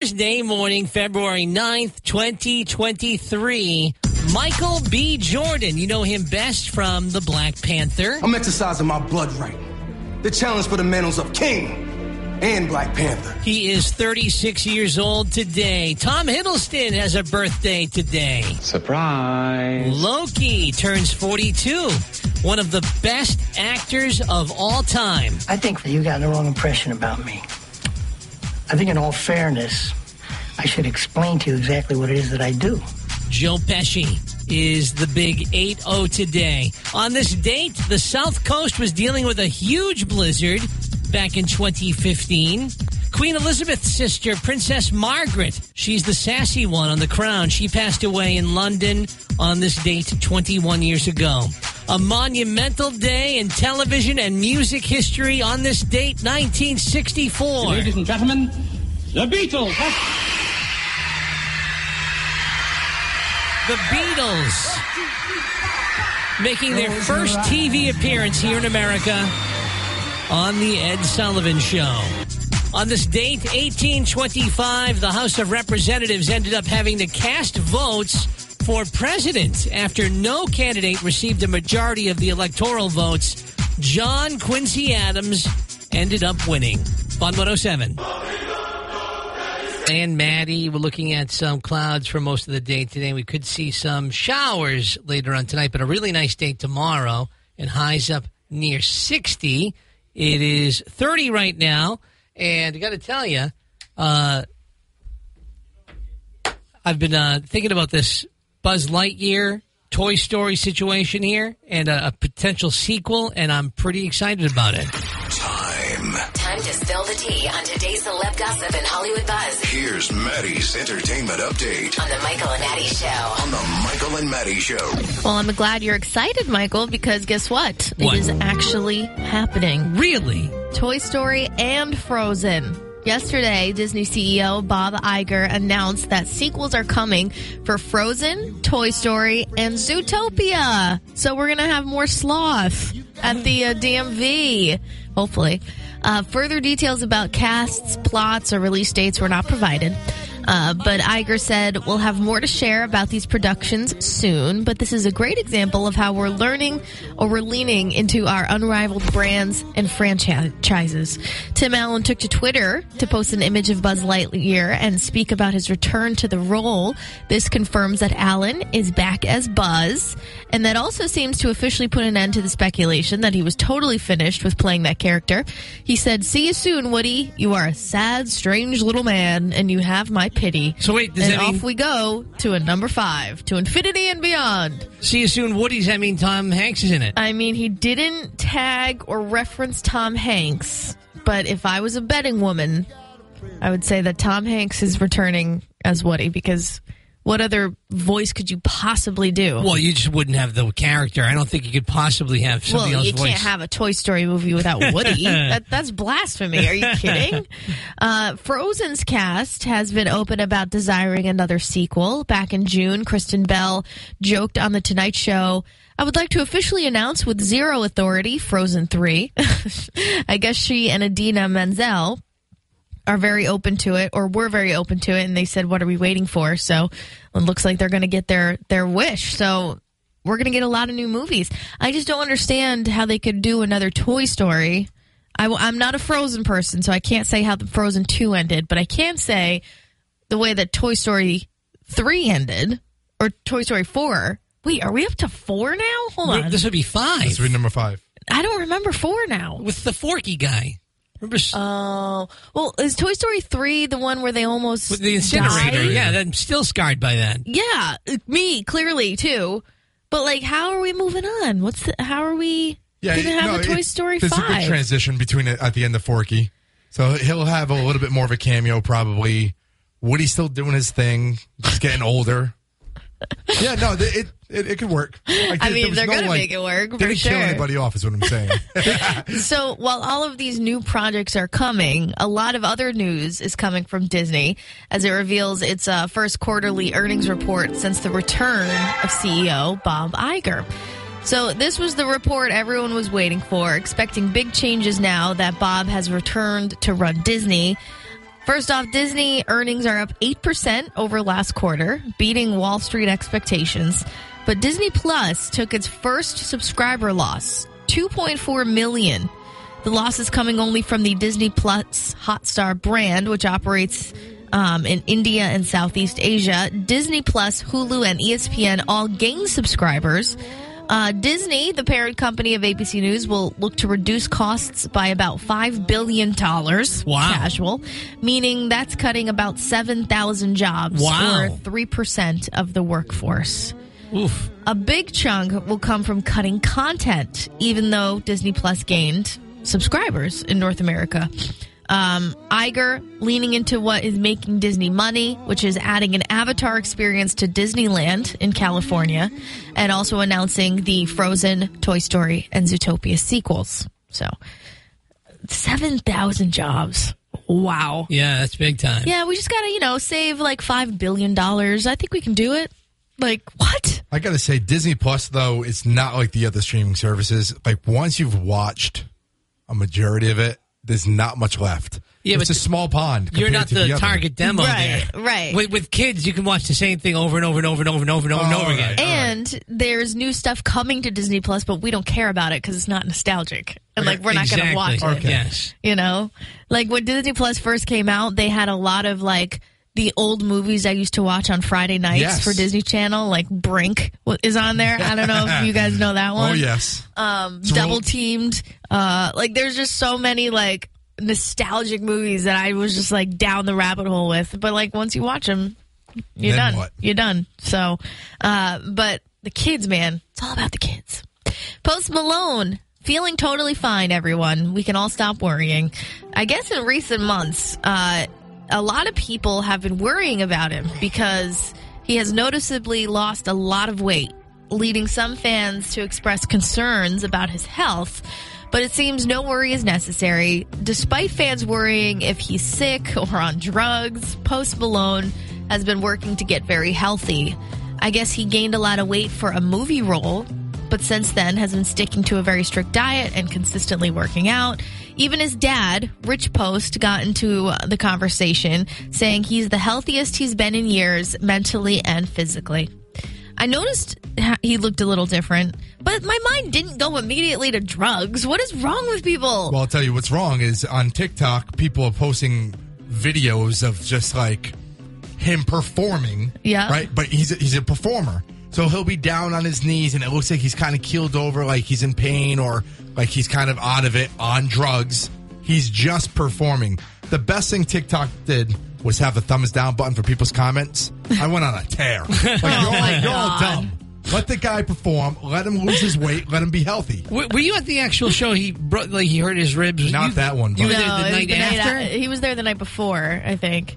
Thursday morning, February 9th, 2023. Michael B. Jordan. You know him best from the Black Panther. I'm exercising my blood right. The challenge for the mantles of King and Black Panther. He is 36 years old today. Tom Hiddleston has a birthday today. Surprise. Loki turns 42. One of the best actors of all time. I think you got the wrong impression about me. I think, in all fairness, I should explain to you exactly what it is that I do. Joe Pesci is the big 8 0 today. On this date, the South Coast was dealing with a huge blizzard back in 2015. Queen Elizabeth's sister, Princess Margaret, she's the sassy one on the crown. She passed away in London on this date 21 years ago. A monumental day in television and music history on this date, 1964. Ladies and gentlemen, the Beatles. The Beatles making their first TV appearance here in America on The Ed Sullivan Show. On this date, 1825, the House of Representatives ended up having to cast votes for president after no candidate received a majority of the electoral votes. John Quincy Adams ended up winning. Fun 107. And Maddie, we're looking at some clouds for most of the day today. We could see some showers later on tonight, but a really nice day tomorrow and highs up near 60. It is 30 right now. And I got to tell you, uh, I've been uh, thinking about this Buzz Lightyear Toy Story situation here and a, a potential sequel, and I'm pretty excited about it. Time. Time to spill the tea on today's celeb gossip and Hollywood buzz Here's Maddie's entertainment update on the Michael and Maddie Show. on the Michael and Maddie Show. Well, I'm glad you're excited, Michael, because guess what? What? It is actually happening. Really? Toy Story and Frozen. Yesterday, Disney CEO Bob Iger announced that sequels are coming for Frozen, Toy Story, and Zootopia. So we're going to have more sloth at the uh, DMV, hopefully. Uh, further details about casts, plots, or release dates were not provided. Uh, but Iger said we'll have more to share about these productions soon. But this is a great example of how we're learning or we're leaning into our unrivaled brands and franchises. Tim Allen took to Twitter to post an image of Buzz Lightyear and speak about his return to the role. This confirms that Allen is back as Buzz, and that also seems to officially put an end to the speculation that he was totally finished with playing that character. He said, "See you soon, Woody. You are a sad, strange little man, and you have my pity." So wait, does and that off we go to a number five, to infinity and beyond. See you soon, Woody's. That mean Tom Hanks is in it. I mean, he didn't tag or reference Tom Hanks, but if I was a betting woman, I would say that Tom Hanks is returning as Woody because what other voice could you possibly do? Well, you just wouldn't have the character. I don't think you could possibly have somebody Well, else you can't have a Toy Story movie without Woody. that, that's blasphemy. Are you kidding? Uh, Frozen's cast has been open about desiring another sequel. Back in June, Kristen Bell joked on The Tonight Show. I would like to officially announce with zero authority Frozen 3. I guess she and Idina Menzel are very open to it or were very open to it and they said what are we waiting for? So it looks like they're going to get their their wish. So we're going to get a lot of new movies. I just don't understand how they could do another toy story. I, i'm not a frozen person so i can't say how the frozen 2 ended but i can say the way that toy story 3 ended or toy story 4 wait are we up to 4 now? Hold on. This would be five. This would be number five. i don't remember 4 now. With the Forky guy. Remember s- Oh, well, is Toy Story 3 the one where they almost with the incinerator? died? Yeah, I'm still scarred by that. Yeah, me clearly too. But like, how are we moving on? What's the, how are we Yeah, gonna have no, a Toy it- Story There's a good five? transition between it at the end of Forky, so he'll have a little bit more of a cameo probably. Woody's still doing his thing, just getting older. Yeah, no, it it, it could work. Like, I there- mean, they're no, gonna like- make it work, for Didn't sure. kill anybody off, is what I'm saying. so while all of these new projects are coming, a lot of other news is coming from Disney as it reveals its uh, first quarterly earnings report since the return of CEO Bob Iger. So this was the report everyone was waiting for, expecting big changes now that Bob has returned to run Disney. First off, Disney earnings are up 8% over last quarter, beating Wall Street expectations. But Disney Plus took its first subscriber loss, 2.4 million. The loss is coming only from the Disney Plus Hotstar brand, which operates um, in India and Southeast Asia. Disney Plus, Hulu, and ESPN all gained subscribers. Uh, Disney, the parent company of ABC News, will look to reduce costs by about $5 billion. Wow. Casual. Meaning that's cutting about 7,000 jobs. Wow. Or 3% of the workforce. Oof. A big chunk will come from cutting content, even though Disney Plus gained subscribers in North America. Um, Iger leaning into what is making Disney money, which is adding an Avatar experience to Disneyland in California, and also announcing the Frozen, Toy Story, and Zootopia sequels. So, 7,000 jobs. Wow. Yeah, that's big time. Yeah, we just got to, you know, save like $5 billion. I think we can do it. Like, what? I gotta say, Disney Plus though, it's not like the other streaming services. Like once you've watched a majority of it, there's not much left. Yeah, it's but a small pond. You're not to the, other. target demo Right, there. right. With, with kids, you can watch the same thing over and over and over and over and over and over and over again. right. And there's new stuff coming to Disney Plus, but we don't care about it because it's not nostalgic. And like, we're not going to Exactly. watch it. Okay. Yes. You know? Like, when Disney Plus first came out, they had a lot of like the old movies I used to watch on Friday nights Yes. for Disney Channel. Like, Brink is on there. I don't know if you guys know that one. Oh yes. Um, Double Teamed. Uh, like, there's just so many like nostalgic movies that I was just like down the rabbit hole with. But like, once you watch them, you're Then done. what? You're done. So, uh, but the kids, man, it's all about the kids. Post Malone. Feeling totally fine, everyone. We can all stop worrying. I guess in recent months, uh, a lot of people have been worrying about him because he has noticeably lost a lot of weight, leading some fans to express concerns about his health. But it seems no worry is necessary. Despite fans worrying if he's sick or on drugs, Post Malone has been working to get very healthy. I guess he gained a lot of weight for a movie role, but since then has been sticking to a very strict diet and consistently working out. Even his dad, Rich Post, got into the conversation saying he's the healthiest he's been in years, mentally and physically. I noticed he looked a little different, but my mind didn't go immediately to drugs. What is wrong with people? Well, I'll tell you what's wrong is on TikTok, people are posting videos of just like him performing. Yeah. Right. But he's a, he's a performer. So he'll be down on his knees and it looks like he's kind of keeled over, like he's in pain or like he's kind of out of it on drugs. He's just performing. The best thing TikTok did was have the thumbs down button for people's comments. I went on a tear. Like, you're, all, oh you're all dumb. Let the guy perform. Let him lose his weight. Let him be healthy. W- Were you at the actual show? He broke, like he hurt his ribs. Not you- that one, You were but- there No, the night the night after. a- he was there the night before, I think.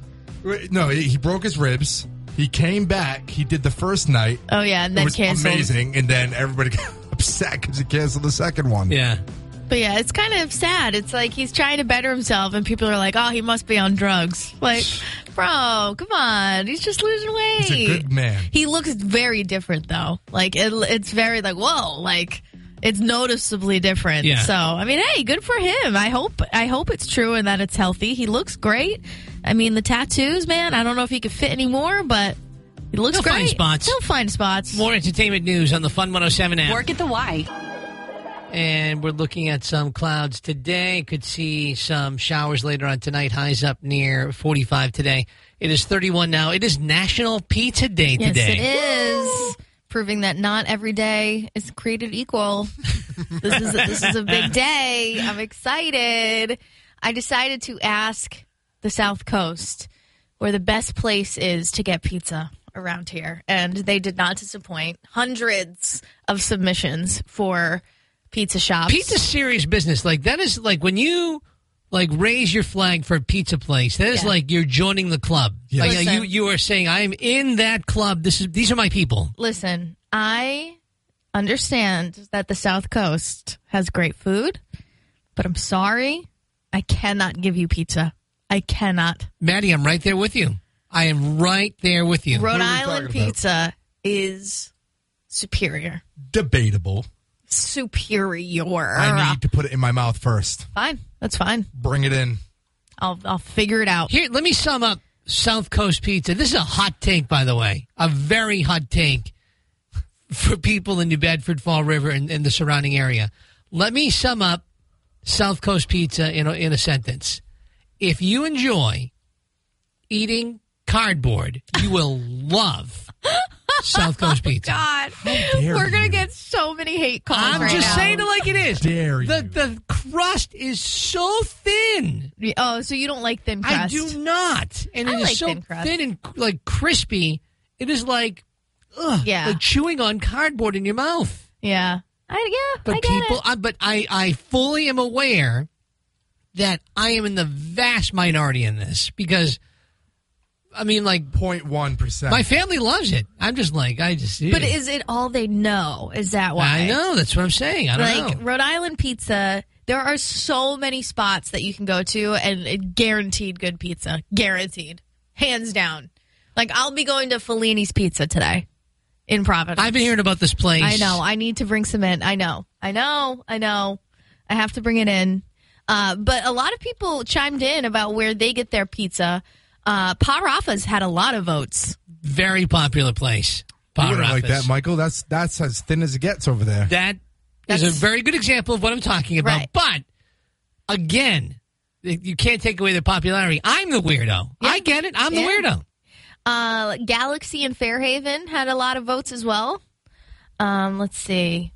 No, he he broke his ribs. He came back. He did the first night. Oh yeah, and It then was canceled. amazing, and then everybody got upset because he canceled the second one. yeah. But yeah, it's kind of sad. It's like he's trying to better himself, and people are like, "Oh, he must be on drugs." Like, bro, come on, he's just losing weight. He's a good man. He looks very different though. Like it, it's very like whoa, like it's noticeably different. Yeah. So I mean, hey, good for him. I hope I hope it's true and that it's healthy. He looks great. I mean, the tattoos, man. I don't know if he could fit anymore, but he looks He'll great. find spots. He'll find spots. More entertainment news on the Fun 107 app. Work at the Y. And we're looking at some clouds today. Could see some showers later on tonight. Highs up near 45 today. It is 31 now. It is National Pizza Day Yes, today. it is. Proving that not every day is created equal. this is this is a big day. I'm excited. I decided to ask the South Coast where the best place is to get pizza around here, and they did not disappoint. Hundreds of submissions for pizza shops. Pizza serious business. Like that is like when you like raise your flag for a pizza place. That is Yeah. like you're joining the club. Yes. Like Listen. you you are saying I am in that club. This is these are my people. Listen, I understand that the South Coast has great food, but I'm sorry, I cannot give you pizza. I cannot. Maddie, I'm right there with you. I am right there with you. Rhode Island talking about? pizza is superior. Debatable. Superior. I need to put it in my mouth first. Fine. That's fine. Bring it in. I'll I'll figure it out. Here, let me sum up South Coast Pizza. This is a hot take, by the way, a very hot take for people in New Bedford, Fall River, and, and the surrounding area. Let me sum up South Coast Pizza in a, in a sentence. If you enjoy eating cardboard, you will love South Coast oh Pizza. God, dare we're gonna get so many hate calls. I'm right just now. saying it like it is. Dare the you. the crust is so thin. Oh, so you don't like thin crust? I do not, and I it is like so thin crust. thin and like crispy. It is like, ugh, Yeah. like chewing on cardboard in your mouth. Yeah, I yeah. But I get people, it. I, but I, I fully am aware that I am in the vast minority in this because, I mean, like 0.1 percent. my family loves it. I'm just like, I just. But is it all they know? Is that why? I know that's what I'm saying. I don't like know. Rhode Island pizza, there are so many spots that you can go to and guaranteed good pizza. Guaranteed. Hands down. Like I'll be going to Fellini's Pizza today in Providence. I've been hearing about this place. I know. I need to bring some in. I know. I know. I know. I have to bring it in. Uh, but a lot of people chimed in about where they get their pizza. Uh, Pa Raffa's had a lot of votes. Very popular place. You wouldn't like that, Michael. That's that's as thin as it gets over there. That is a very good example of what I'm talking about. Right. But again, you can't take away their popularity. I'm the weirdo. I get it. I'm Yeah. the weirdo. Uh, Galaxy and Fairhaven had a lot of votes as well. Um, let's see.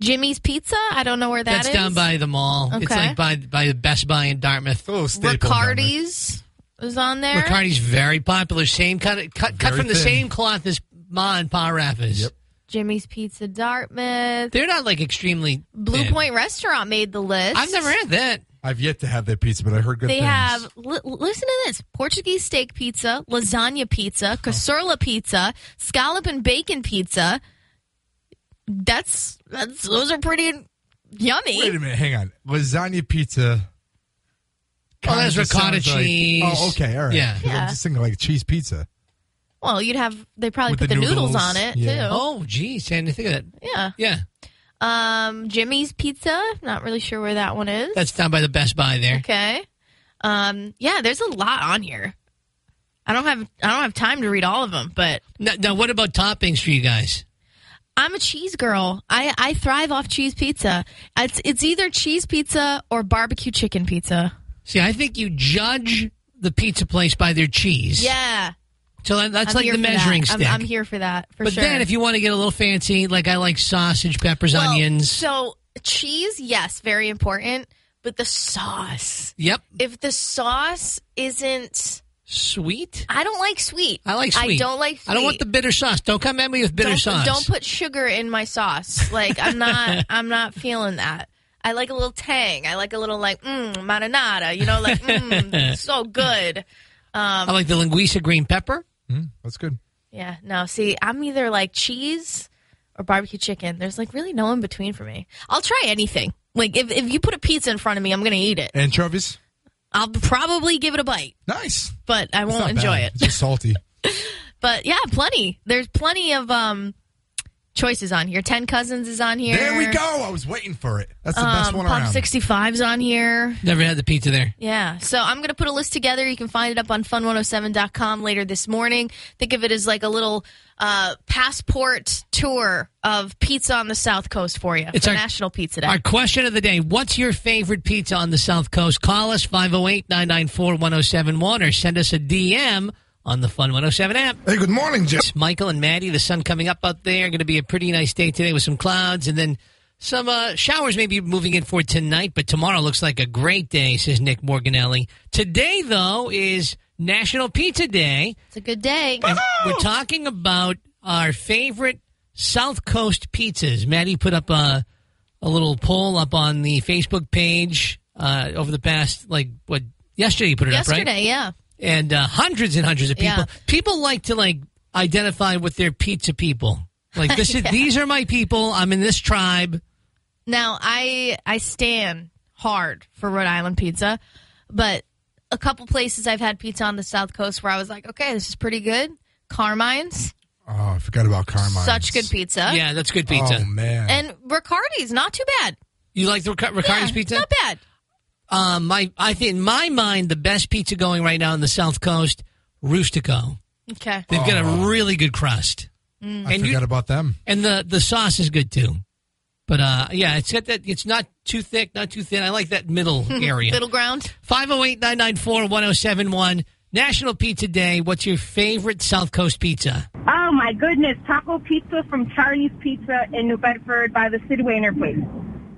Jimmy's Pizza. I don't know where that That's is. down by the mall. It's like by by the Best Buy in Dartmouth. Oh, staple down there. Riccardi's was on there. Riccardi's very popular. Same kind of cut, cut Very from the same cloth as Ma and Pa Raffa's. Yep. Jimmy's Pizza Dartmouth. They're not like extremely Blue thin. Point Restaurant made the list. I've never had that. I've yet to have that pizza, but I heard good things. They things. have li- listen to this: Portuguese steak pizza, lasagna pizza, caserla pizza, scallop and bacon pizza. That's that's those are pretty yummy. Wait a minute, hang on. Lasagna pizza. Oh, that's ricotta sounds like- cheese. oh, okay, all right. Yeah. 'Cause Yeah. I'm just thinking like cheese pizza. Well, you'd have they probably With put the the, noodles, noodles, on it yeah. too. Oh, geez, I didn't think of that. Yeah. Yeah, Um, Jimmy's Pizza. Not really sure where that one is. that's down by the Best Buy there. okay. Um, yeah, there's a lot on here. I don't have I don't have time to read all of them, but Now, now, what about toppings for you guys? I'm a cheese girl. I, I thrive off cheese pizza. It's it's either cheese pizza or barbecue chicken pizza. See, I think you judge the pizza place by their cheese. Yeah, So that's I'm like the measuring that. stick. I'm, I'm here for that for but sure. then if you want to get a little fancy, like I like sausage, peppers, Well, onions. so cheese, yes, very important. But the sauce, Yep. if the sauce isn't, Sweet. I don't like sweet. I like sweet. I don't like. Sweet. I don't want the bitter sauce. Don't come at me with bitter don't, sauce. Don't put sugar in my sauce. Like I'm not. I'm not feeling that. I like a little tang. I like a little like mmm marinara. You know, like mmm, so good. I like the linguiça green pepper. Mm, that's good. Yeah. No. See, I'm either like cheese or barbecue chicken. There's like really no in between for me. I'll try anything. Like if if you put a pizza in front of me, I'm gonna eat it. Anchovies. I'll probably give it a bite, Nice. but I It's won't not enjoy bad. it. It's just salty. But yeah, plenty. There's plenty of um choices on here. Ten Cousins is on here. there we go. I was waiting for it. That's the best Um, one Pub around. 65's on here. Never had the pizza there. Yeah. So I'm going to put a list together. You can find it up on fun107.com later this morning. Think of it as like a little uh, passport tour of pizza on the South Coast for you. It's for our- National Pizza Day. Our question of the day What's your favorite pizza on the South Coast? Call us 508 994 1071 or send us a DM on the Fun 107 app. Hey, good morning, Jim. It's Michael and Maddie. The sun coming up out there. Going to be a pretty nice day today with some clouds and then some uh, showers maybe moving in for tonight. But tomorrow looks like a great day, says Nick Morganelli. Today, though, is National Pizza Day. it's a good day. And we're talking about our favorite South Coast pizzas. Maddie put up a, a little poll up on the Facebook page uh, over the past, like, what, yesterday you put it up, right? Yesterday, yeah. And uh, hundreds and hundreds of people. Yeah. People like to like identify with their pizza people. Like this is these are my people. I'm in this tribe. Now, I I stand hard for Rhode Island pizza, but a couple places I've had pizza on the South Coast where I was like, okay, this is pretty good. Carmine's, Oh, I forgot about Carmine's. such good pizza. Yeah, that's good pizza. Oh man. And Riccardi's, not too bad. you like the Ric- Ricardo's Yeah, pizza? Not bad. Um, my I think in my mind the best pizza going right now on the South Coast, Rustico. Okay. They've got a really good crust, I And forgot you- about them. and the the sauce is good too. But uh, yeah, it's got that. It's not too thick, not too thin. I like that middle area. Middle ground. 508 994 1071. National Pizza Day. What's your favorite South Coast pizza? Oh my goodness, taco pizza from Charlie's Pizza in New Bedford by the Sidway Place.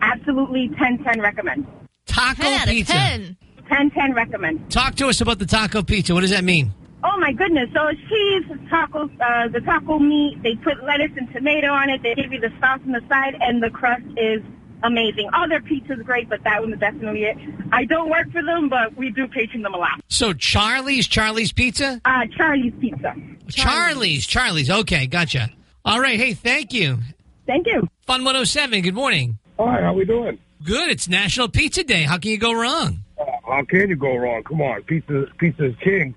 Absolutely 10-10 recommend. Taco 10 pizza. 10. 10-10 recommend. Talk to us about the taco pizza. What does that mean? Oh my goodness, so it's cheese, tacos, uh, the taco meat, they put lettuce and tomato on it, they give you the sauce on the side, and the crust is amazing. All their pizza's great, but that one is definitely it. I don't work for them, but we do patron them a lot. So Charlie's, Charlie's Pizza? Uh, Charlie's Pizza. Charlie's, Charlie's. Okay, gotcha. All right. Hey, thank you. Thank you. Fun 107. Good morning. Hi, how we doing? Good. It's National Pizza Day. How can you go wrong? Uh, how can you go wrong? Come on, pizza, pizza is king.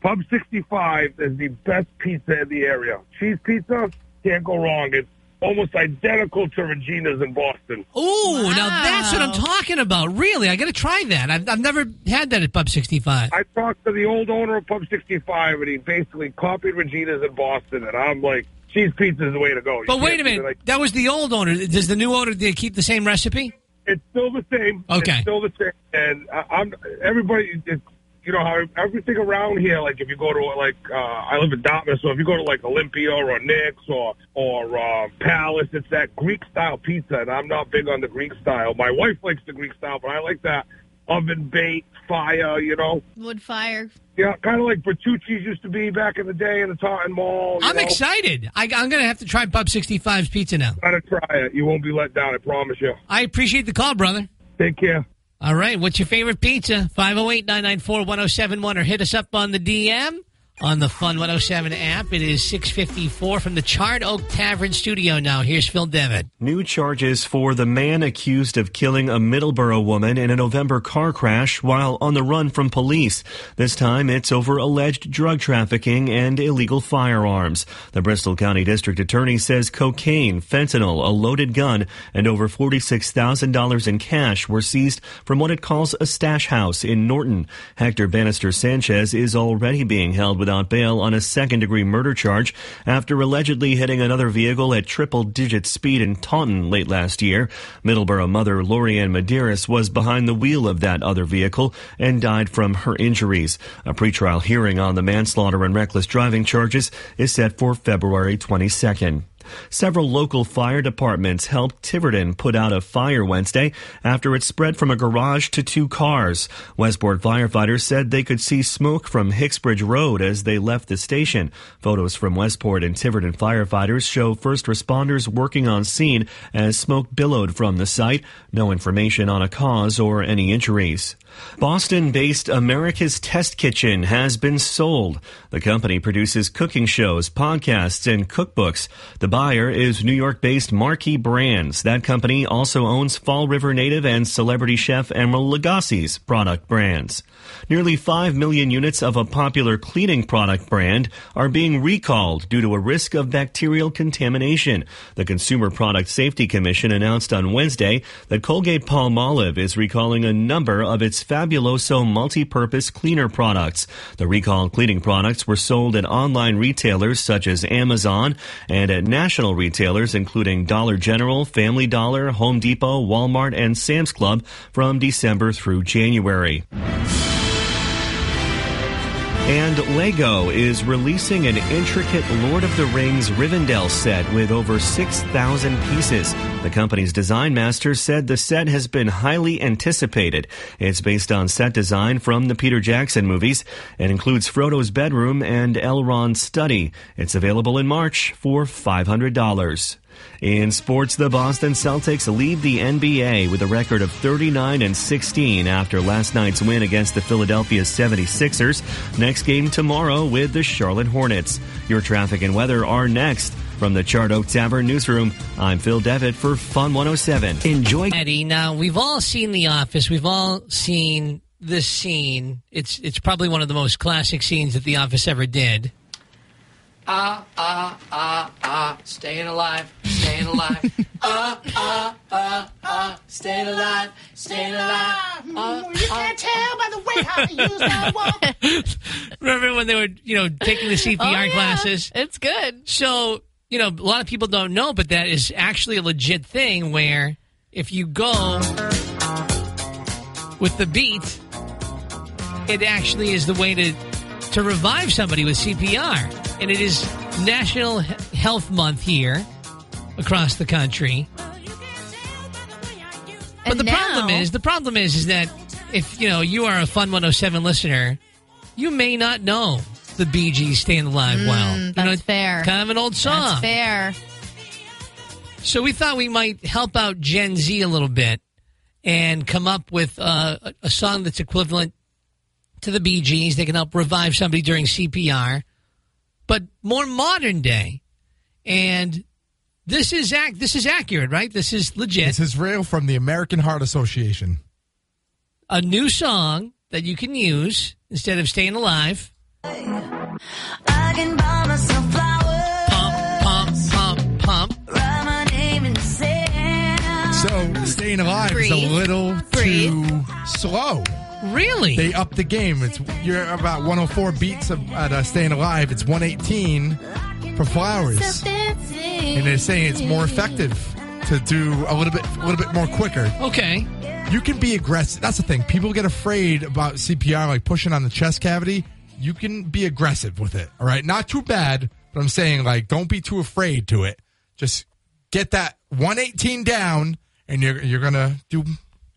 Pub 65 is the best pizza in the area. Cheese pizza, can't go wrong. It's almost identical to Regina's in Boston. Ooh, now that's what I'm talking about. Really, I got to try that. I've, I've never had that at Pub 65. I talked to the old owner of Pub 65, and he basically copied Regina's in Boston, and I'm like, cheese pizza is the way to go. You But wait a minute, like- that was the old owner. Does the new owner did they keep the same recipe? It's still the same. Okay. It's still the same. And I, I'm everybody. It, you know how everything around here. Like if you go to like uh, I live in Dartmouth, so if you go to like Olympia or Nick's or or uh, Palace, it's that Greek style pizza, and I'm not big on the Greek style. My wife likes the Greek style, but I like that oven baked fire. You know, Wood fire. yeah, kind of like Bertucci's used to be back in the day in the Taunton Mall. I'm know? excited. I, I'm going to have to try Pub 65's pizza now. Gotta try it. You won't be let down. I promise you. I appreciate the call, brother. Take care. All right. What's your favorite pizza? 508 994 1071 or hit us up on the DM on the Fun 107 app. It is 654 from the Charred Oak Tavern studio now. Here's Phil Devitt. New charges for the man accused of killing a Middleborough woman in a November car crash while on the run from police. This time it's over alleged drug trafficking and illegal firearms. The Bristol County District Attorney says cocaine, fentanyl, a loaded gun, and over $46,000 in cash were seized from what it calls a stash house in Norton. Hector Bannister Sanchez is already being held without bail on a second degree murder charge after allegedly hitting another vehicle at triple digit speed in Taunton late last year. Middleborough mother Lorianne Medeiros was behind the wheel of that other vehicle and died from her injuries. A pretrial hearing on the manslaughter and reckless driving charges is set for February 22nd. Several local fire departments helped Tiverton put out a fire Wednesday after it spread from a garage to two cars. Westport firefighters said they could see smoke from Hixbridge Road as they left the station. Photos from Westport and Tiverton firefighters show first responders working on scene as smoke billowed from the site. No information on a cause or any injuries. Boston based America's Test Kitchen has been sold. The company produces cooking shows, podcasts, and cookbooks. The buyer is New York based Marquee Brands. That company also owns Fall River native and celebrity chef Emeril Lagasse's product brands. Nearly 5 million units of a popular cleaning product brand are being recalled due to a risk of bacterial contamination. The Consumer Product Safety Commission announced on Wednesday that Colgate Palmolive is recalling a number of its Fabuloso multi-purpose cleaner products. The recalled cleaning products were sold at online retailers such as Amazon and at national retailers including Dollar General, Family Dollar, Home Depot, Walmart, and Sam's Club from December through January. And Lego is releasing an intricate Lord of the Rings Rivendell set with over 6,000 pieces. The company's design master said the set has been highly anticipated. It's based on set design from the Peter Jackson movies and includes Frodo's bedroom and Elrond's study. It's available in March for $500. In sports, the Boston Celtics lead the NBA with a record of 39 and 16 after last night's win against the Philadelphia 76ers. Next game tomorrow with the Charlotte Hornets. Your traffic and weather are next. From the Charred Oak Tavern newsroom, I'm Phil Devitt for Fun 107. Enjoy. Eddie, now we've all seen The Office. We've all seen this scene. It's it's probably one of the most classic scenes that The Office ever did. Ah, ah, ah, ah, staying alive, staying alive. Uh, uh, uh, uh, staying alive, staying alive. Uh, You can't tell by the way how they use that one. Remember when they were, you know, taking the CPR Oh, yeah. classes? It's good. So, you know, a lot of people don't know, but that is actually a legit thing where if you go with the beat, it actually is the way to to revive somebody with CPR. And it is National Health Month here across the country. But the now- problem is, the problem is, is that if you know you are a Fun 107 listener, you may not know the Bee Gees "Staying Alive" well. You Mm, that's it's fair. Kind of an old song. That's fair. So we thought we might help out Gen Z a little bit and come up with uh, a- a song that's equivalent to the Bee Gees. They can help revive somebody during CPR, but more modern day. And this is ac- this is accurate, right? This is legit. This is real from the American Heart Association. a new song that you can use instead of staying alive. I can buy myself flowers. Pump, pump, pump, pump. Write my name in the sand. So staying alive is a little Breathe. too slow. Really? They upped the game. It's you're about 104 beats of, at uh, staying alive. It's 118 for flowers, and they're saying it's more effective to do a little bit a little bit more quicker. okay. You can be aggressive. That's the thing. People get afraid about CPR, like pushing on the chest cavity. You can be aggressive with it. All right, not too bad, but I'm saying like don't be too afraid to it. Just get that 118 down, and you're you're gonna do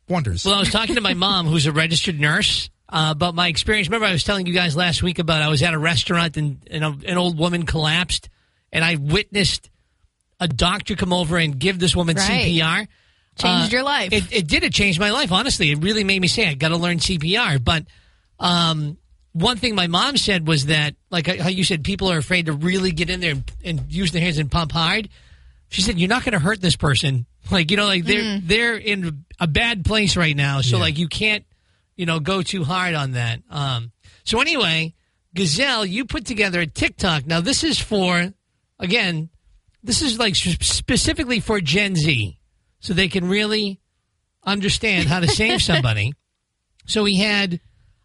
wonders. Well, I was talking to my mom, who's a registered nurse, uh, about my experience. Remember, I was telling you guys last week about I was at a restaurant and, and a, an old woman collapsed, and I witnessed a doctor come over and give this woman Right. CPR. Changed Uh, your life. It, it did. It changed my life. Honestly, it really made me say I got to learn CPR. But um, one thing my mom said was that, like how you said, people are afraid to really get in there and, and use their hands and pump hard. She said, "You're not going to hurt this person. Like you know, like they're they're in a bad place right now. So like you can't, you know, go too hard on that." Um, so anyway, Gazelle, you put together a TikTok. Now this is for, again, this is like specifically for Gen Z, so they can really understand how to save somebody. So we had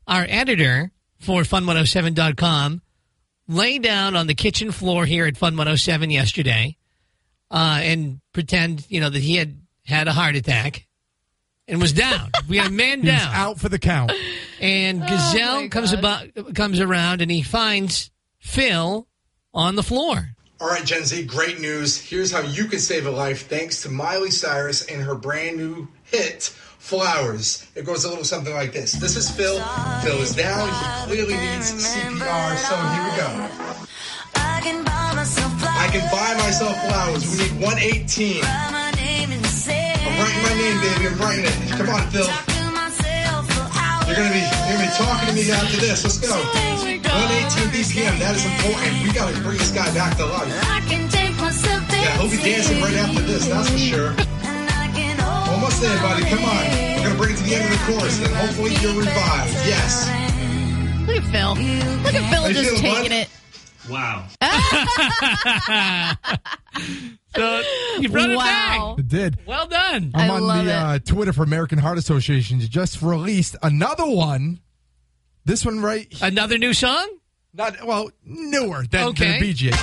our editor for fun107.com lay down on the kitchen floor here at Fun 107 yesterday uh, and pretend, you know, that he had had a heart attack and was down. we had a man He's down. out for the count. And Gazelle comes about comes around and he finds Phil on the floor. All right, Gen Z, great news. Here's how you can save a life thanks to Miley Cyrus and her brand new hit, Flowers. It goes a little something like this. This is Phil. Phil is down. He clearly needs CPR, so here we go. I can buy myself flowers. I can buy myself flowers. We need 118. Write my name in the sand. I'm writing my name, baby. I'm writing it. Come on, Phil. Talk to myself for hours. You're gonna be you're gonna be talking to me after this. Let's go. 118 BPM. That is important. We gotta bring this guy back to life. I can take myself Yeah, he'll be dancing right after this. That's for sure. And I can hold Almost there, buddy. Come on. We're gonna bring it to the end of the chorus, and hopefully you're revived. Yes. Look at Phil. Look at Phil just taking it. Wow. So you brought it back. It did. Well done. I'm I on love the it. uh, Twitter for American Heart Association. You just released another one. This one right here Another new song? not well newer than, Okay. than Bee Gees.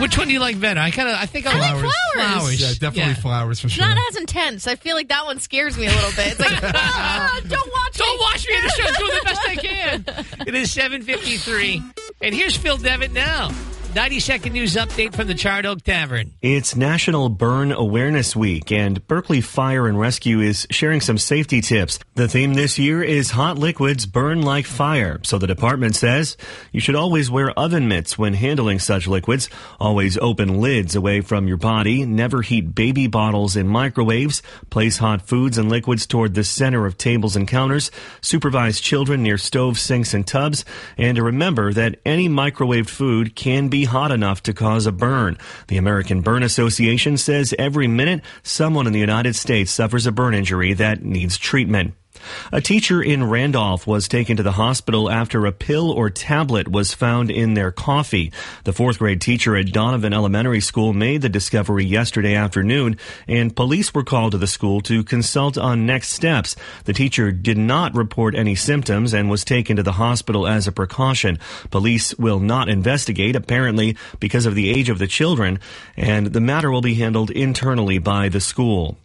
Which one do you like better? I kind of I think I, I like like Flowers. Flowers. Yeah, definitely Yeah. flowers for sure. Not as intense. I feel like that one scares me a little bit. It's like, ah, don't watch Don't me. watch me in the show. I'm doing the best I can. It is 7:53, and here's Phil Devitt now. 90 second news update from the Charred Oak Tavern. It's National Burn Awareness Week, and Berkley Fire and Rescue is sharing some safety tips. The theme this year is hot liquids burn like fire. So the department says you should always wear oven mitts when handling such liquids. Always open lids away from your body. Never heat baby bottles in microwaves. Place hot foods and liquids toward the center of tables and counters. Supervise children near stoves, sinks, and tubs. And remember that any microwaved food can be be hot enough to cause a burn. The American Burn Association says every minute someone in the United States suffers a burn injury that needs treatment. A teacher in Randolph was taken to the hospital after a pill or tablet was found in their coffee. The fourth grade teacher at Donovan Elementary School made the discovery yesterday afternoon, and police were called to the school to consult on next steps. The teacher did not report any symptoms and was taken to the hospital as a precaution. Police will not investigate, apparently because of the age of the children, and the matter will be handled internally by the school.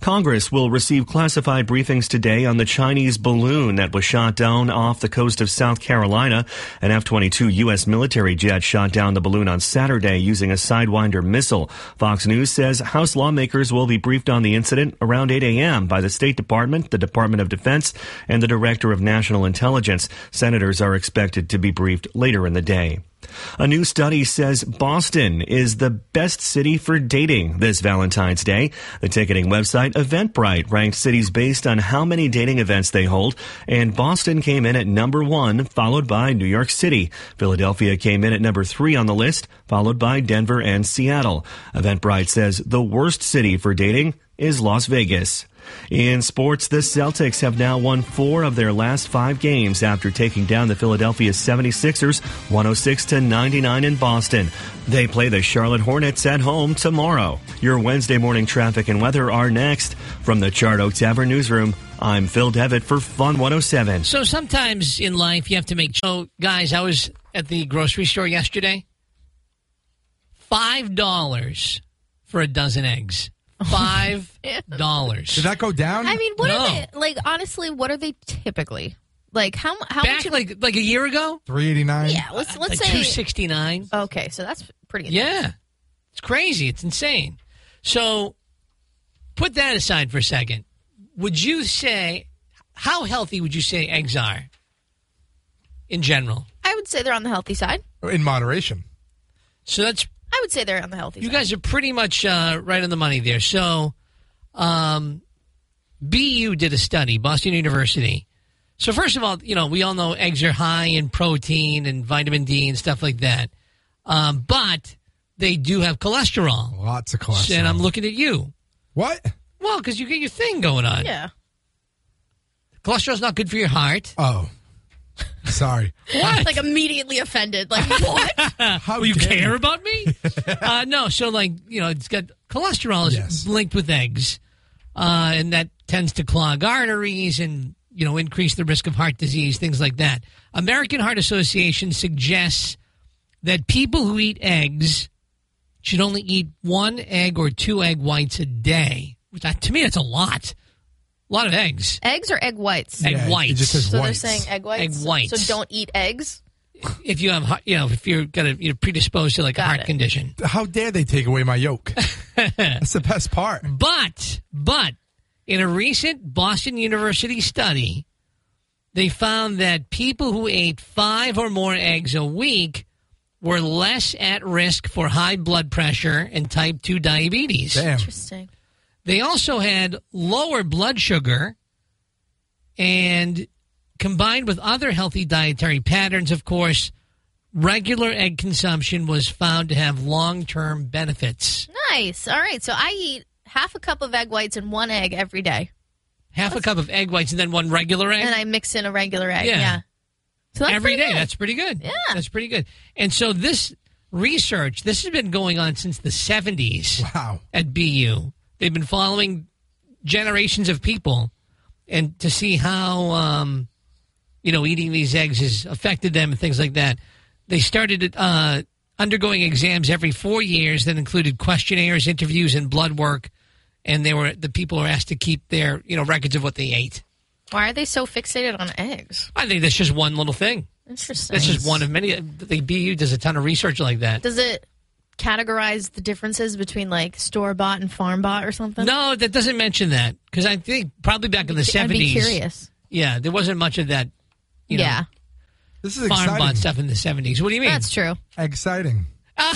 Congress will receive classified briefings today on the Chinese balloon that was shot down off the coast of South Carolina. An F-22 U.S. military jet shot down the balloon on Saturday using a Sidewinder missile. Fox News says House lawmakers will be briefed on the incident around 8 a.m. by the State Department, the Department of Defense, and the Director of National Intelligence. Senators are expected to be briefed later in the day. A new study says Boston is the best city for dating this Valentine's Day. The ticketing website Eventbrite ranked cities based on how many dating events they hold, and Boston came in at number one, followed by New York City. Philadelphia came in at number three on the list, followed by Denver and Seattle. Eventbrite says the worst city for dating is Las Vegas. In sports, the Celtics have now won four of their last five games after taking down the Philadelphia 76ers 106 to 99 in Boston. They play the Charlotte Hornets at home tomorrow. Your Wednesday morning traffic and weather are next. From the Charred Oak Tavern Newsroom, I'm Phil Devitt for Fun 107. So sometimes in life you have to make. So, guys, I was at the grocery store yesterday. Five dollars for a dozen eggs. Five dollars. Did that go down? I mean, what No. are they like? Honestly, what are they typically like? How how Back much? like like a year ago. Three eighty nine. yeah, let's let's like say two sixty nine. Okay, so that's pretty. Yeah, it's crazy. It's insane. So, put that aside for a second. Would you say how healthy would you say eggs are in general? I would say they're on the healthy side. In moderation. So that's I would say they're on the healthy you side. guys are pretty much uh, right on the money there. So, um, BU did a study, Boston University. So first of all, you know we all know eggs are high in protein and vitamin D and stuff like that, um, but they do have cholesterol. Lots of cholesterol. And I'm looking at you. What? Well, because you get your thing going on. Yeah. Cholesterol's not good for your heart. Oh. Sorry. What? like immediately offended. Like what? How you dare care you. about me? uh, no. So like you know, it's got cholesterol is Yes. linked with eggs, uh, and that tends to clog arteries and you know increase the risk of heart disease, things like that. American Heart Association suggests that people who eat eggs should only eat one egg or two egg whites a day. Which I, to me, that's a lot. A lot of eggs. eggs or egg whites? Egg Yeah, it whites. just says so whites. they're saying egg whites. Egg whites. So don't eat eggs. If you have, you know, if you're gonna, you're predisposed to like a heart it. condition. How dare they take away my yolk? That's the best part. But, but, in a recent Boston University study, they found that people who ate five or more eggs a week were less at risk for high blood pressure and type 2 diabetes. Damn. Interesting. They also had lower blood sugar and combined with other healthy dietary patterns, of course, regular egg consumption was found to have long term benefits. Nice. All right. So I eat half a cup of egg whites and one egg every day, Half a cup of egg whites and then one regular egg. and I mix in a regular egg. Yeah. Yeah. So that's every pretty day. good. That's pretty good. Yeah. That's pretty good. And so this research, this has been going on since the 70s Wow. at BU. They've been following generations of people and to see how, um, you know, eating these eggs has affected them and things like that. They started uh, undergoing exams every four years that included questionnaires, interviews, and blood work. And they were the people were asked to keep their, you know, records of what they ate. Why are they so fixated on eggs? I think that's just one little thing. Interesting. That's just one of many. The BU does a ton of research like that. Does it categorize the differences between like store bought and farm bought or something? No, that doesn't mention that because I think probably back in the I'd be seventies. curious. Yeah, there wasn't much of that. You know, yeah, This is farm exciting. bought stuff in the seventies. What do you mean? that's true. Exciting.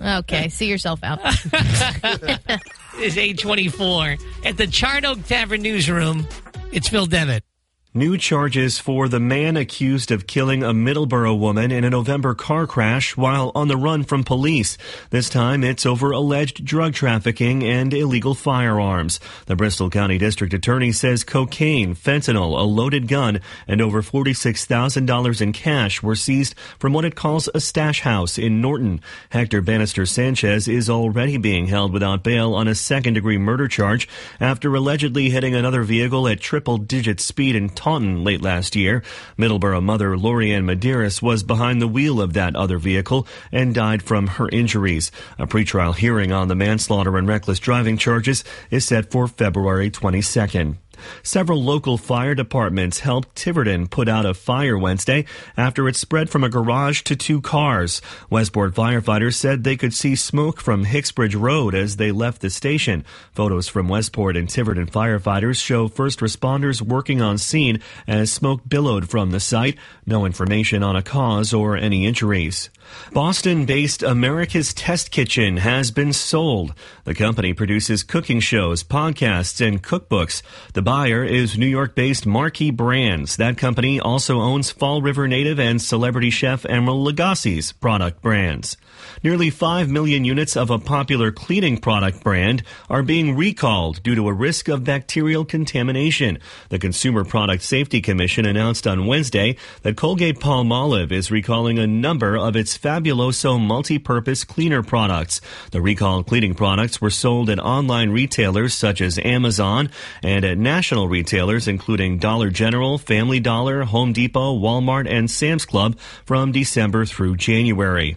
Okay, see yourself out. It's eight twenty four at the Charred Oak Tavern newsroom. It's Phil Devitt. New charges for the man accused of killing a Middleborough woman in a November car crash while on the run from police. This time it's over alleged drug trafficking and illegal firearms. The Bristol County District Attorney says cocaine, fentanyl, a loaded gun, and over $46,000 in cash were seized from what it calls a stash house in Norton. Hector Bannister Sanchez is already being held without bail on a second degree murder charge after allegedly hitting another vehicle at triple digit speed in Taunton late last year. Middleborough mother Lorianne Medeiros was behind the wheel of that other vehicle and died from her injuries. A pretrial hearing on the manslaughter and reckless driving charges is set for February 22nd. Several local fire departments helped Tiverton put out a fire Wednesday after it spread from a garage to two cars. Westport firefighters said they could see smoke from Hixbridge Road as they left the station. Photos from Westport and Tiverton firefighters show first responders working on scene as smoke billowed from the site. No information on a cause or any injuries. Boston based America's Test Kitchen has been sold. The company produces cooking shows, podcasts, and cookbooks. The buyer is New York based Marquee Brands. That company also owns Fall River Native and celebrity chef Emeril Lagasse's product brands. Nearly 5 million units of a popular cleaning product brand are being recalled due to a risk of bacterial contamination. The Consumer Product Safety Commission announced on Wednesday that Colgate Palmolive is recalling a number of its Fabuloso multi-purpose cleaner products. The recalled cleaning products were sold at online retailers such as Amazon and at national retailers including Dollar General, Family Dollar, Home Depot, Walmart, and Sam's Club from December through January.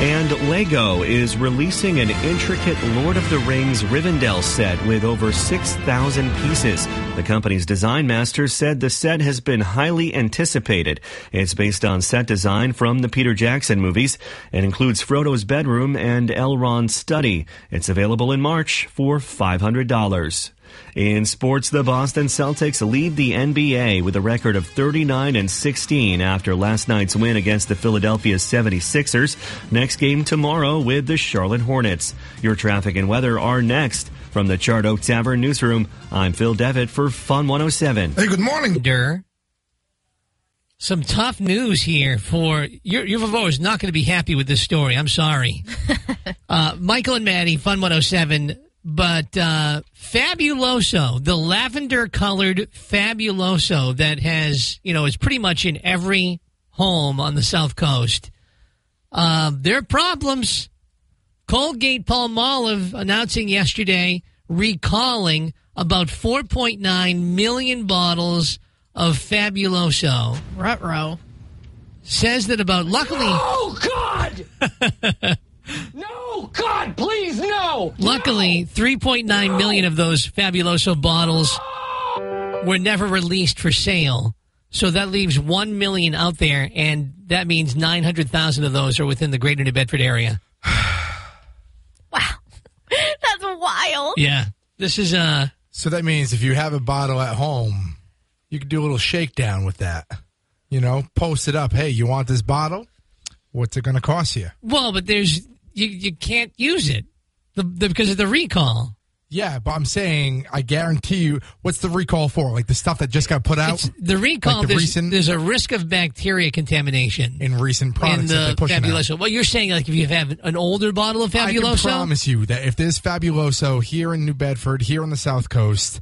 And Lego is releasing an intricate Lord of the Rings Rivendell set with over 6,000 pieces. The company's design master said the set has been highly anticipated. It's based on set design from the Peter Jackson movies and includes Frodo's bedroom and Elrond's study. It's available in March for $500. In sports, the Boston Celtics lead the NBA with a record of 39 and 16 after last night's win against the Philadelphia 76ers. Next game tomorrow with the Charlotte Hornets. Your traffic and weather are next. From the Charred Oak Tavern newsroom, I'm Phil Devitt for Fun 107. Hey, good morning. Durr. Some tough news here for your your Vavo is not going to be happy with this story. I'm sorry. uh, Michael and Maddie, Fun 107. But uh, Fabuloso, the lavender colored Fabuloso that has, you know, is pretty much in every home on the South Coast. Uh, there are problems. Colgate Palmolive announcing yesterday recalling about 4.9 million bottles of Fabuloso. Rutro. Says that about, luckily. Oh, God! no, God, please, no! Luckily, 3.9 million of those Fabuloso bottles were never released for sale. So that leaves 1 million out there, and that means 900,000 of those are within the greater New Bedford area. Wow. That's wild. Yeah. This is, uh, So that means if you have a bottle at home, you can do a little shakedown with that. You know, post it up. Hey, you want this bottle? What's it going to cost you? well, but there's, you, you can't use it the, the, because of the recall. Yeah, but I'm saying, I guarantee you, what's the recall for? Like the stuff that just got put out It's the recall, Like the there's, recent- there's a risk of bacteria contamination in recent in products that the they're pushing out. Fabuloso. Well, you're saying like if you have an older bottle of Fabuloso. I can promise you that if there's Fabuloso here in New Bedford, here on the South Coast,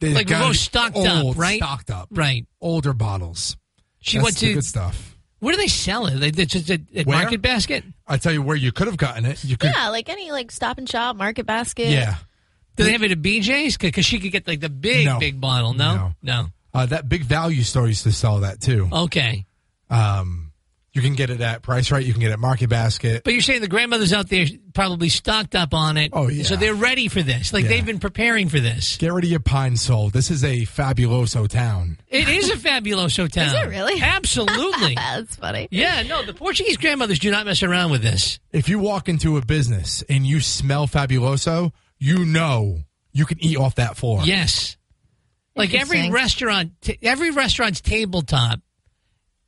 like be stocked old, up, right? Stocked up, right? older bottles. She That's went the to good stuff. Where do they sell it? Like, it's just at, at Where? Market Basket? I tell you where you could have gotten it. You could, Yeah, like any like Stop and Shop, Market Basket. yeah. Do they have it at BJ's? Because she could get like the big, No. big bottle. No, no. Uh, that big value store used to sell that too. Okay, Um, you can get it at Price Rite. You can get it at Market Basket. but you're saying the grandmothers out there probably stocked up on it. Oh, yeah. So they're ready for this. Like Yeah. they've been preparing for this. Get rid of your pine sol. This is a fabuloso town. It is a fabuloso town. Is it really? Absolutely. That's funny. yeah. No, the Portuguese grandmothers do not mess around with this. If you walk into a business and you smell fabuloso, you know you can eat off that floor. Yes. Like every restaurant, t- every restaurant's tabletop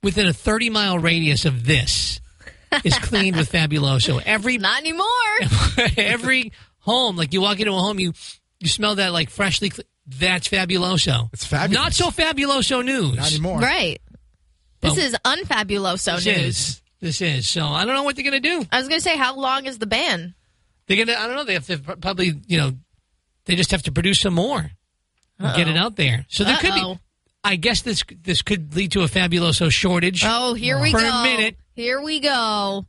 within a 30 mile radius of this is cleaned with Fabuloso. Every Not anymore. every home, like you walk into a home, you you smell that like freshly. Cle- That's fabuloso. It's fabulous. Not so fabuloso news. Not anymore. Right. This Well, is unfabuloso This news. is. This is. So I don't know what they're going to do. I was going to say, how long is the ban? They're going to, I don't know, they have to probably, you know, they just have to produce some more and get it out there. So there could Uh-oh. be, I guess this this could lead to a fabuloso shortage. Oh, here we for go. a minute. Here we go.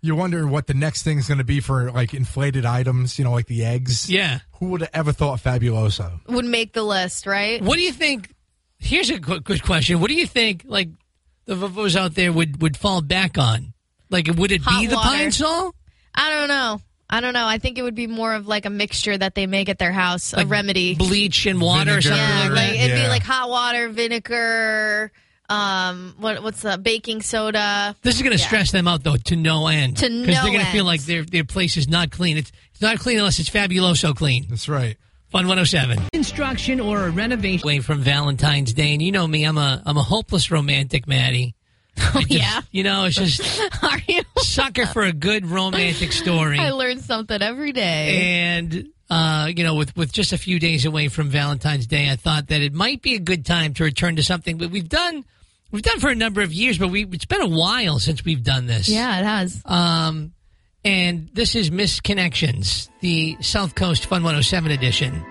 You're wondering what the next thing is going to be for like inflated items, you know, like the eggs. Yeah. Who would have ever thought Fabuloso? Would make the list, right? What do you think? Here's a good, good question. What do you think, like, the Vavos out there would, would fall back on? Like, would it Hot be the water. Pine Sol? I don't know. I don't know. I think it would be more of like a mixture that they make at their house, a remedy. Bleach and water or something yeah, like like that? it'd be like hot water, vinegar, um, what what's the baking soda? This is going to Yeah. stress them out, though, to no end. To no Because they're going to feel like their, their place is not clean. It's, it's not clean unless it's fabuloso clean. That's right. Fun 107. Construction or a renovation away from Valentine's Day. And you know me, I'm a I'm a hopeless romantic, Maddie. Oh, yeah. You know, it's just Are you? sucker for a good romantic story. I learn something every day. And uh, you know, with with just a few days away from Valentine's Day, I thought that it might be a good time to return to something that we've done we've done for a number of years, but we it's been a while since we've done this. yeah, it has. Um, and this is Misconnections, the South Coast Fun 107 edition.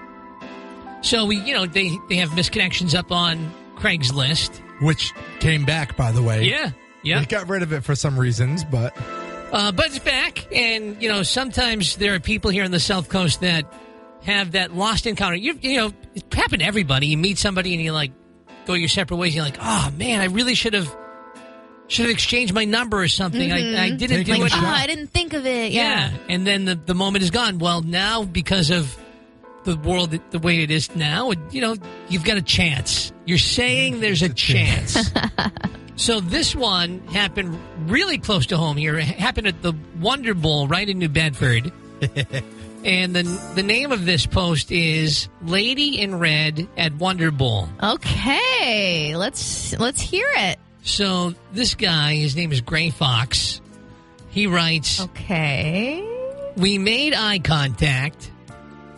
So we, you know, they they have Misconnections up on Craigslist. Which came back, by the way. Yeah, yeah. We got rid of it for some reasons, but Uh, but it's back, and you know sometimes there are people here on the South Coast that have that lost encounter. You, you know, it happened to everybody. You meet somebody and you like go your separate ways. You're like, oh man, I really should have should have exchanged my number or something. I, I didn't Like, do it. oh, I didn't think of it. yeah. Yeah. and then the the moment is gone. Well, now because of the world the way it is now, you know, you've got a chance. You're saying there's a chance. So this one happened really close to home here. It happened at the Wonder Bowl right in New Bedford. and the the name of this post is Lady in Red at Wonder Bowl. Okay, let's let's hear it. So this guy, his name is Gray Fox. He writes, Okay. We made eye contact.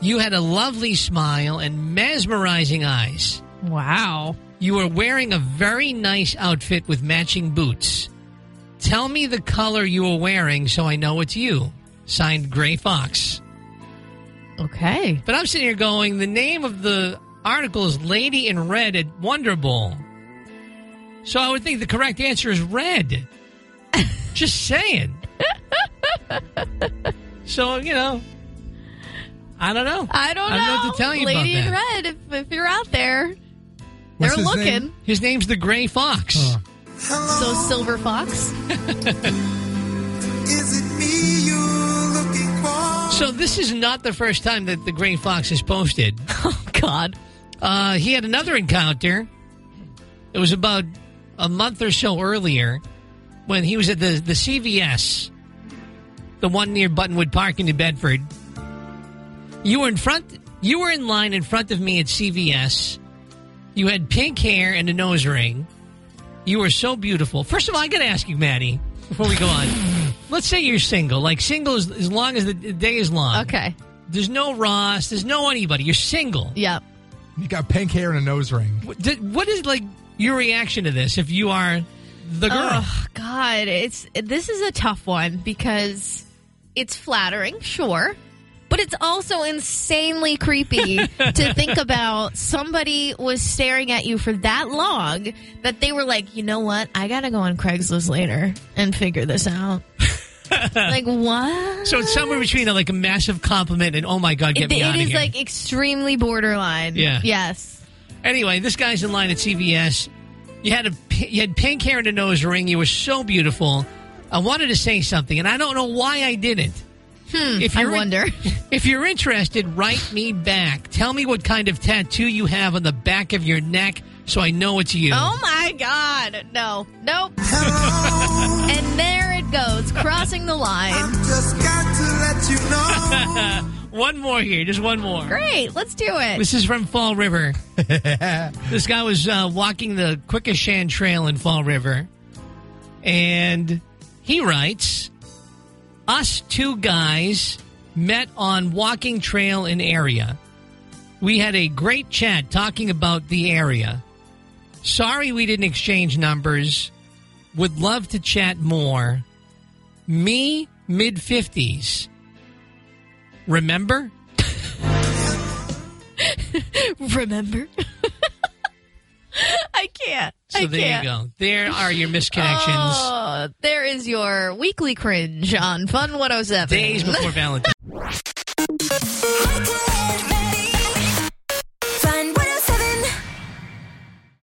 You had a lovely smile and mesmerizing eyes. Wow. You are wearing a very nice outfit with matching boots. Tell me the color you are wearing so I know it's you. Signed Gray Fox. Okay. But I'm sitting here going, the name of the article is Lady in Red at Wonder Bowl. So I would think the correct answer is red. Just saying. so, you know, I don't know. I don't know. I don't know what to tell you Lady in. Red, if, if you're out there, What's they're his looking. name? His name's the Gray Fox. So Silver Fox. So this is not the first time that the Gray Fox has posted. Oh God. Uh, he had another encounter. It was about a month or so earlier when he was at the, the CVS, the one near Buttonwood Park in New Bedford. You were in front. You were in line in front of me at CVS. You had pink hair and a nose ring. You were so beautiful. First of all, I got to ask you, Maddie, before we go on. Let's say you're single, like single as, as long as the day is long. Okay. There's no Ross. There's no anybody. You're single. Yep. you got pink hair and a nose ring. What, did- what is like your reaction to this? If you are the girl, Oh God, it's this is a tough one because it's flattering, sure, but it's also insanely creepy to think about somebody was staring at you for that long that they were like, you know what, I gotta go on Craigslist later and figure this out. like what? so it's somewhere between a, like a massive compliment and oh my god, get It, me out of is here. like extremely borderline. Yeah. Yes. anyway, this guy's in line at CVS. You had a you had pink hair and a nose ring. You were so beautiful. I wanted to say something, and I don't know why I didn't. Hmm. If I you're wonder. If you're interested, write me back. Tell me what kind of tattoo you have on the back of your neck so I know it's you. Oh my God. No. Nope. and there it goes, crossing the line. Just got to let you know. one more here, just one more. Great. Let's do it. This is from Fall River. this guy was uh, walking the Quequechan Trail in Fall River, and he writes, "Us two guys met on walking trail in area. We had a great chat talking about the area. Sorry we didn't exchange numbers. Would love to chat more. Me, mid 50s. Remember? Remember? I can't. So I there can't. you go. There are your misconnections. Oh, there is your weekly cringe on Fun 107. Days before Valentine's.